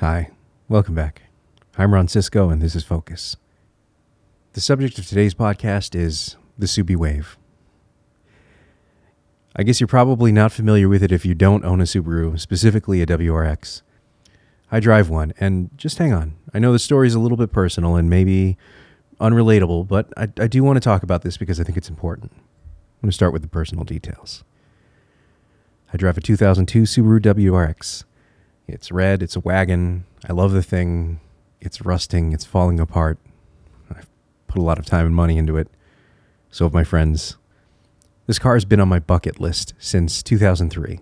Hi, welcome back. I'm Ron Sisko, and this is Focus. The subject of today's podcast is the Subie Wave. I guess you're probably not familiar with it if you don't own a Subaru, specifically a WRX. I drive one, and just hang on. I know the story is a little bit personal and maybe unrelatable, but I, I do want to talk about this because I think it's important. I'm going to start with the personal details. I drive a 2002 Subaru WRX. It's red, it's a wagon. I love the thing. It's rusting, it's falling apart. I've put a lot of time and money into it. So have my friends. This car has been on my bucket list since 2003.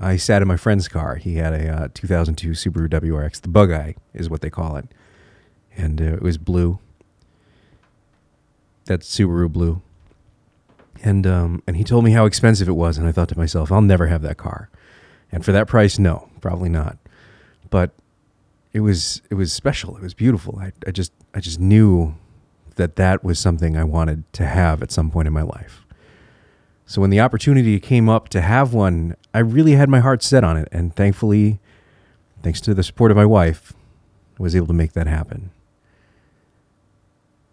I sat in my friend's car. He had a uh, 2002 Subaru WRX. The Bug Eye is what they call it. And uh, it was blue. That's Subaru blue. And um, and he told me how expensive it was, and I thought to myself, I'll never have that car. And for that price, no, probably not. But it was it was special. It was beautiful. I, I just I just knew that that was something I wanted to have at some point in my life. So when the opportunity came up to have one, I really had my heart set on it, and thankfully, thanks to the support of my wife, I was able to make that happen.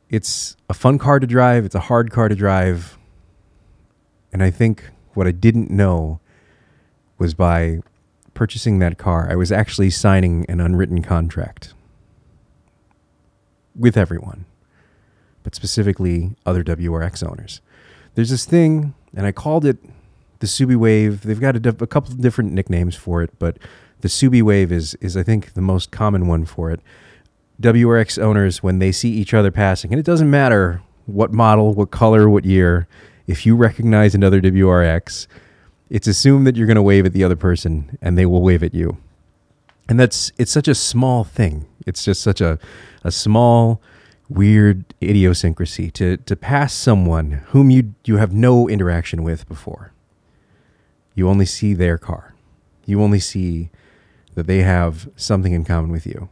It's a fun car to drive. It's a hard car to drive. And I think what I didn't know was by purchasing that car, I was actually signing an unwritten contract with everyone, but specifically other WRX owners. There's this thing, and I called it the Subie Wave. They've got a, a couple of different nicknames for it, but the Subie Wave is, is, I think, the most common one for it. WRX owners, when they see each other passing, and it doesn't matter what model, what color, what year, if you recognize another WRX, it's assumed that you're going to wave at the other person and they will wave at you. And that's it's such a small thing. It's just such a a small weird idiosyncrasy to to pass someone whom you you have no interaction with before. You only see their car. You only see that they have something in common with you.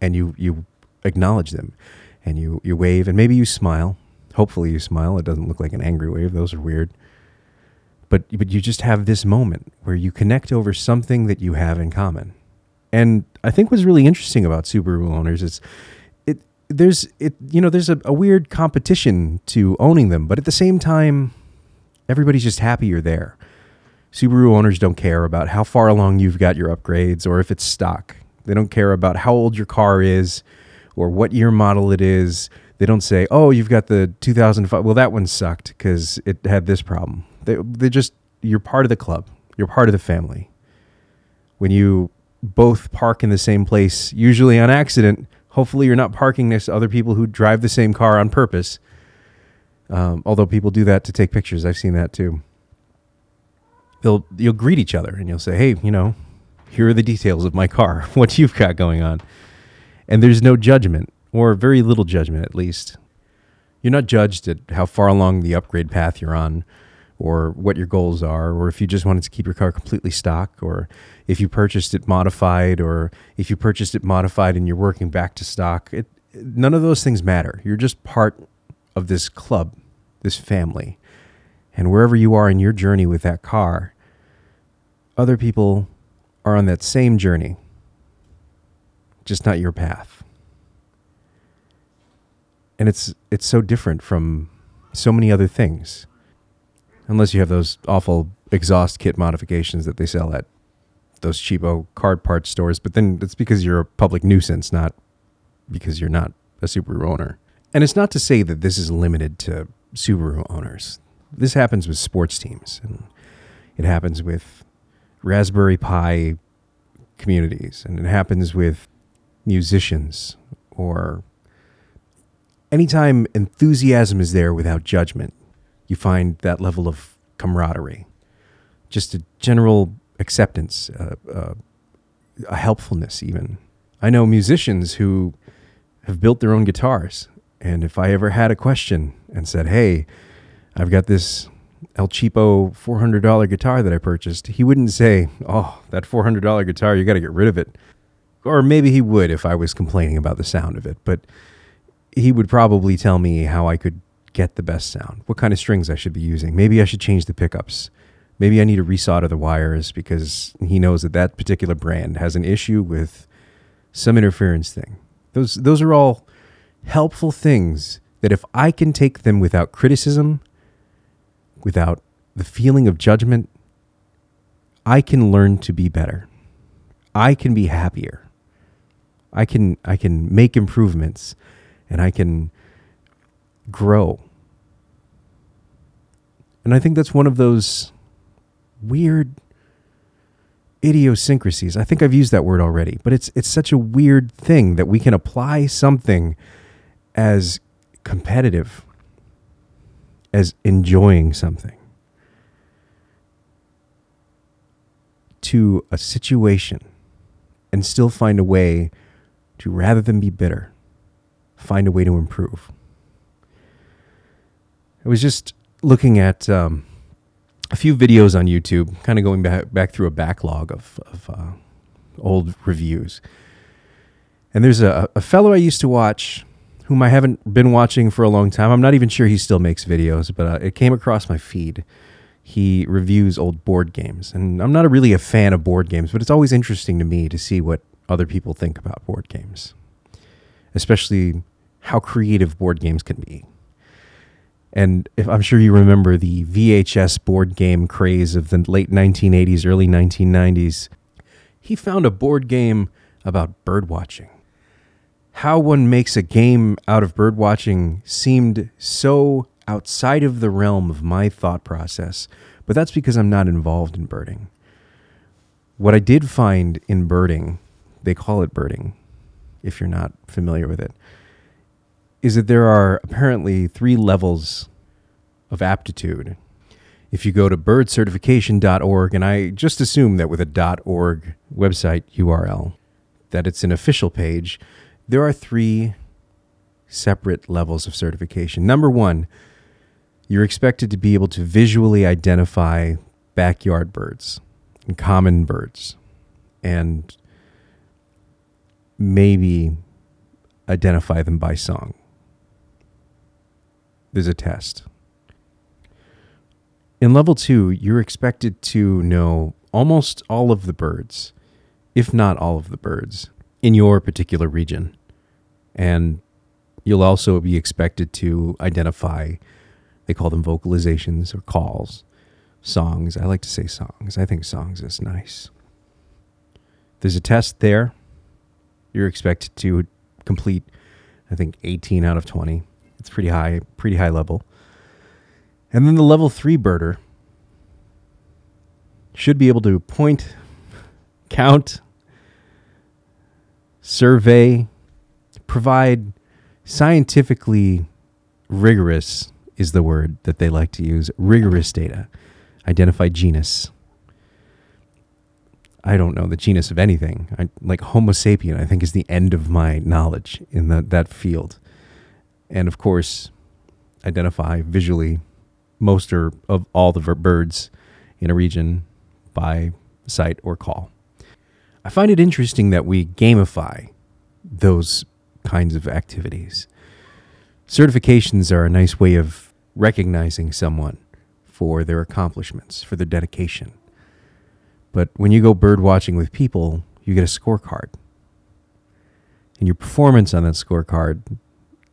And you you acknowledge them and you you wave and maybe you smile Hopefully you smile. It doesn't look like an angry wave. Those are weird. But but you just have this moment where you connect over something that you have in common. And I think what's really interesting about Subaru owners is it there's it you know there's a, a weird competition to owning them, but at the same time everybody's just happy you're there. Subaru owners don't care about how far along you've got your upgrades or if it's stock. They don't care about how old your car is or what year model it is. They don't say, "Oh, you've got the 2005." Well, that one sucked because it had this problem. They they just you're part of the club. You're part of the family. When you both park in the same place, usually on accident, hopefully you're not parking next to other people who drive the same car on purpose. Um, although people do that to take pictures, I've seen that too. They'll you'll greet each other and you'll say, "Hey, you know, here are the details of my car. What you've got going on," and there's no judgment or very little judgment at least. You're not judged at how far along the upgrade path you're on, or what your goals are, or if you just wanted to keep your car completely stock, or if you purchased it modified, or if you purchased it modified and you're working back to stock. It, none of those things matter. You're just part of this club, this family. And wherever you are in your journey with that car, other people are on that same journey, just not your path and it's it's so different from so many other things unless you have those awful exhaust kit modifications that they sell at those cheapo card parts stores but then it's because you're a public nuisance not because you're not a Subaru owner. And it's not to say that this is limited to Subaru owners. This happens with sports teams and it happens with Raspberry Pi communities and it happens with musicians or anytime enthusiasm is there without judgment, you find that level of camaraderie, just a general acceptance, uh, uh, a helpfulness, even. I know musicians who have built their own guitars. And if I ever had a question and said, hey, I've got this El Cheapo $400 guitar that I purchased, he wouldn't say, oh, that $400 guitar, you got to get rid of it. Or maybe he would if I was complaining about the sound of it. But he would probably tell me how I could get the best sound, what kind of strings I should be using. Maybe I should change the pickups. Maybe I need to resolder the wires because he knows that that particular brand has an issue with some interference thing. Those those are all helpful things that if I can take them without criticism, without the feeling of judgment, I can learn to be better. I can be happier. I can I can make improvements and I can grow. And I think that's one of those weird idiosyncrasies. I think I've used that word already, but it's it's such a weird thing that we can apply something as competitive as enjoying something to a situation and still find a way to rather than be bitter find a way to improve. I was just looking at um, a few videos on YouTube, kind of going back back through a backlog of, of uh, old reviews. And there's a, a fellow I used to watch, whom I haven't been watching for a long time. I'm not even sure he still makes videos, but uh, it came across my feed. He reviews old board games, and I'm not a really a fan of board games, but it's always interesting to me to see what other people think about board games, especially how creative board games can be. And if I'm sure you remember the VHS board game craze of the late 1980s, early 1990s, he found a board game about bird watching. How one makes a game out of bird watching seemed so outside of the realm of my thought process, but that's because I'm not involved in birding. What I did find in birding, they call it birding, if you're not familiar with it, is that there are apparently three levels of aptitude. If you go to birdcertification.org, and I just assume that with a .org website URL, that it's an official page, there are three separate levels of certification. Number one, you're expected to be able to visually identify backyard birds and common birds and maybe identify them by song there's a test. In level two, you're expected to know almost all of the birds, if not all of the birds, in your particular region. And you'll also be expected to identify, they call them vocalizations or calls, songs. I like to say songs. I think songs is nice. There's a test there. You're expected to complete, I think, 18 out of 20. It's pretty high, pretty high level. And then the level three birder should be able to point, count, survey, provide scientifically rigorous is the word that they like to use rigorous data, identify genus. I don't know the genus of anything. I, like Homo sapien, I think is the end of my knowledge in the, that field and of course, identify visually most or of all the birds in a region by sight or call. I find it interesting that we gamify those kinds of activities. Certifications are a nice way of recognizing someone for their accomplishments, for their dedication. But when you go bird watching with people, you get a scorecard. And your performance on that scorecard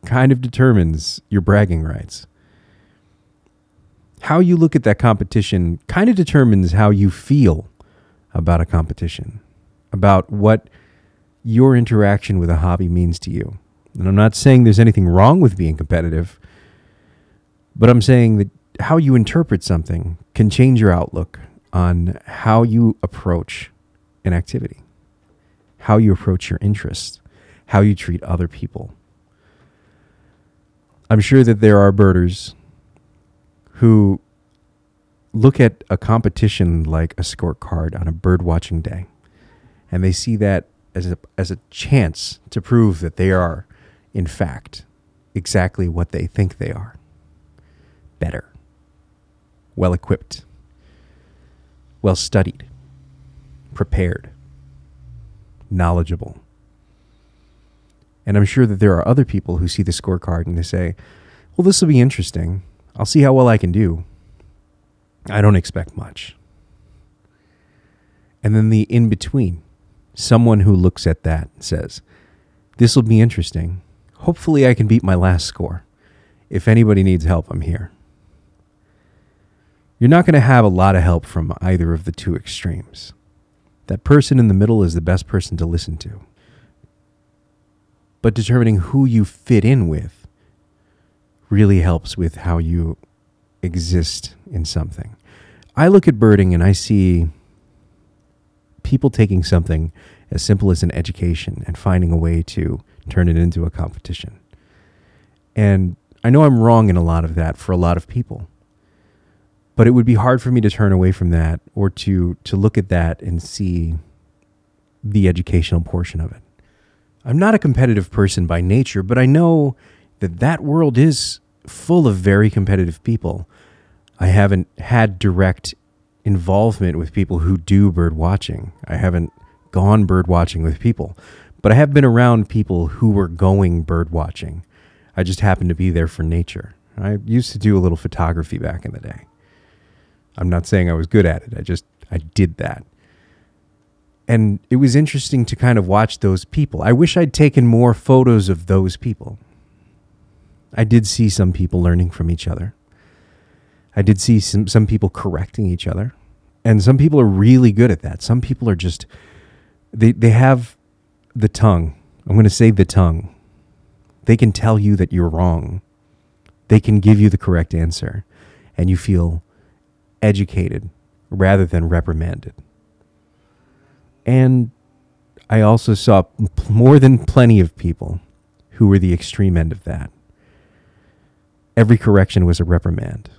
kind of determines your bragging rights. How you look at that competition kind of determines how you feel about a competition, about what your interaction with a hobby means to you. And I'm not saying there's anything wrong with being competitive, but I'm saying that how you interpret something can change your outlook on how you approach an activity, how you approach your interests, how you treat other people. I'm sure that there are birders who look at a competition like a scorecard on a bird watching day and they see that as a, as a chance to prove that they are, in fact, exactly what they think they are. Better, well equipped, well studied, prepared, knowledgeable. And I'm sure that there are other people who see the scorecard and they say, well, this will be interesting. I'll see how well I can do. I don't expect much. And then the in between, someone who looks at that and says, This will be interesting. Hopefully, I can beat my last score. If anybody needs help, I'm here. You're not going to have a lot of help from either of the two extremes. That person in the middle is the best person to listen to. But determining who you fit in with really helps with how you exist in something. I look at birding and I see people taking something as simple as an education and finding a way to turn it into a competition. And I know I'm wrong in a lot of that for a lot of people. But it would be hard for me to turn away from that or to to look at that and see the educational portion of it. I'm not a competitive person by nature, but I know that that world is full of very competitive people. I haven't had direct involvement with people who do bird watching. I haven't gone bird watching with people, but I have been around people who were going bird watching. I just happened to be there for nature. I used to do a little photography back in the day. I'm not saying I was good at it. I just I did that. And it was interesting to kind of watch those people. I wish I'd taken more photos of those people. I did see some people learning from each other. I did see some, some people correcting each other. And some people are really good at that. Some people are just, they, they have the tongue. I'm going to say the tongue. They can tell you that you're wrong. They can give you the correct answer. And you feel educated rather than reprimanded. And I also saw more than plenty of people who were the extreme end of that. Every correction was a reprimand.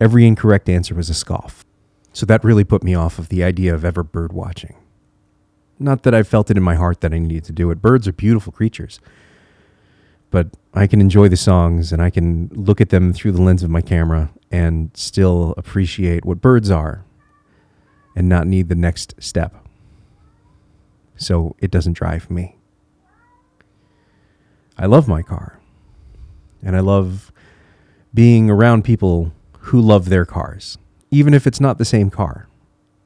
Every incorrect answer was a scoff. So that really put me off of the idea of ever bird watching. Not that I felt it in my heart that I needed to do it. Birds are beautiful creatures. But I can enjoy the songs and I can look at them through the lens of my camera and still appreciate what birds are and not need the next step. So it doesn't drive me. I love my car. And I love being around people who love their cars, even if it's not the same car.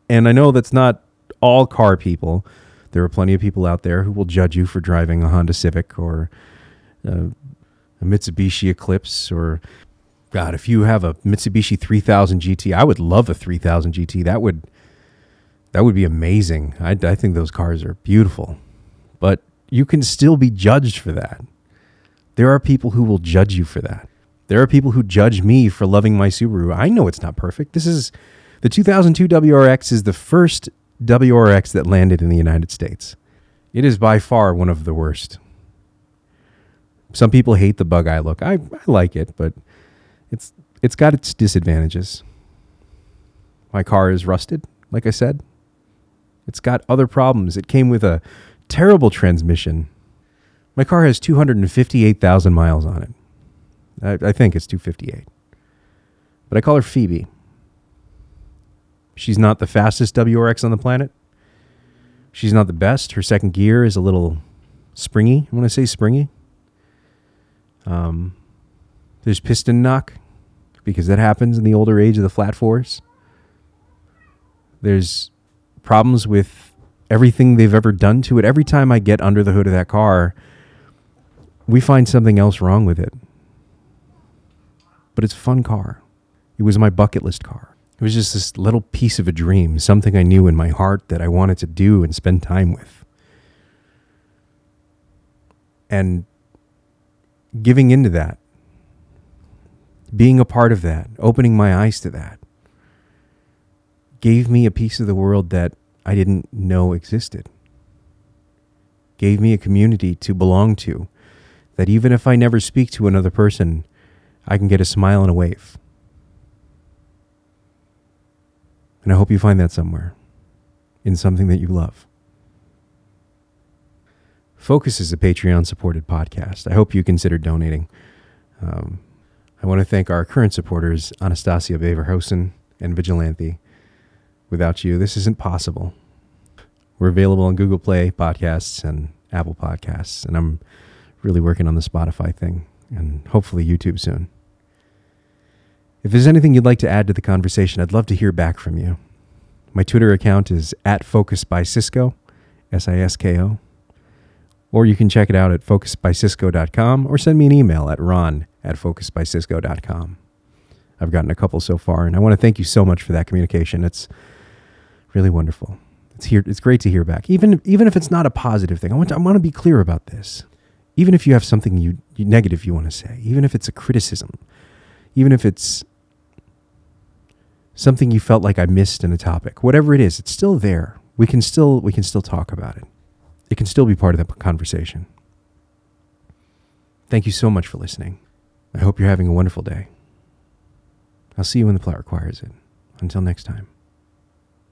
And I know that's not all car people. There are plenty of people out there who will judge you for driving a Honda Civic or uh, a Mitsubishi Eclipse or God, if you have a Mitsubishi 3000 GT, I would love a 3000 GT. That would that would be amazing. I, I think those cars are beautiful, but you can still be judged for that. There are people who will judge you for that. There are people who judge me for loving my Subaru. I know it's not perfect. This is the 2002 WRX is the first WRX that landed in the United States. It is by far one of the worst. Some people hate the bug eye look. I, I like it, but it's it's got its disadvantages. My car is rusted, like I said. It's got other problems. It came with a terrible transmission. My car has 258,000 miles on it. I, I think it's 258. But I call her Phoebe. She's not the fastest WRX on the planet. She's not the best. Her second gear is a little springy. I want to say springy. Um, there's piston knock because that happens in the older age of the flat fours. There's problems with everything they've ever done to it. Every time I get under the hood of that car, we find something else wrong with it. But it's a fun car. It was my bucket list car. It was just this little piece of a dream, something I knew in my heart that I wanted to do and spend time with. And giving into that being a part of that, opening my eyes to that, gave me a piece of the world that I didn't know existed. Gave me a community to belong to that even if I never speak to another person, I can get a smile and a wave. And I hope you find that somewhere in something that you love. Focus is a Patreon supported podcast. I hope you consider donating. Um, I want to thank our current supporters, Anastasia Beverhosen and Vigilante. Without you, this isn't possible. We're available on Google Play Podcasts and Apple Podcasts, and I'm really working on the Spotify thing and hopefully YouTube soon. If there's anything you'd like to add to the conversation, I'd love to hear back from you. My Twitter account is at Focus by Sisko, S I S K O. Or you can check it out at focusbysisko.com or send me an email at ron at focusbysisko.com. I've gotten a couple so far, and I want to thank you so much for that communication. It's really wonderful. It's here. It's great to hear back, even even if it's not a positive thing. I want to, I want to be clear about this. Even if you have something you, you negative you want to say, even if it's a criticism, even if it's something you felt like I missed in a topic, whatever it is, it's still there. We can still we can still talk about it. It can still be part of the conversation. Thank you so much for listening. I hope you're having a wonderful day. I'll see you when the plot requires it. Until next time,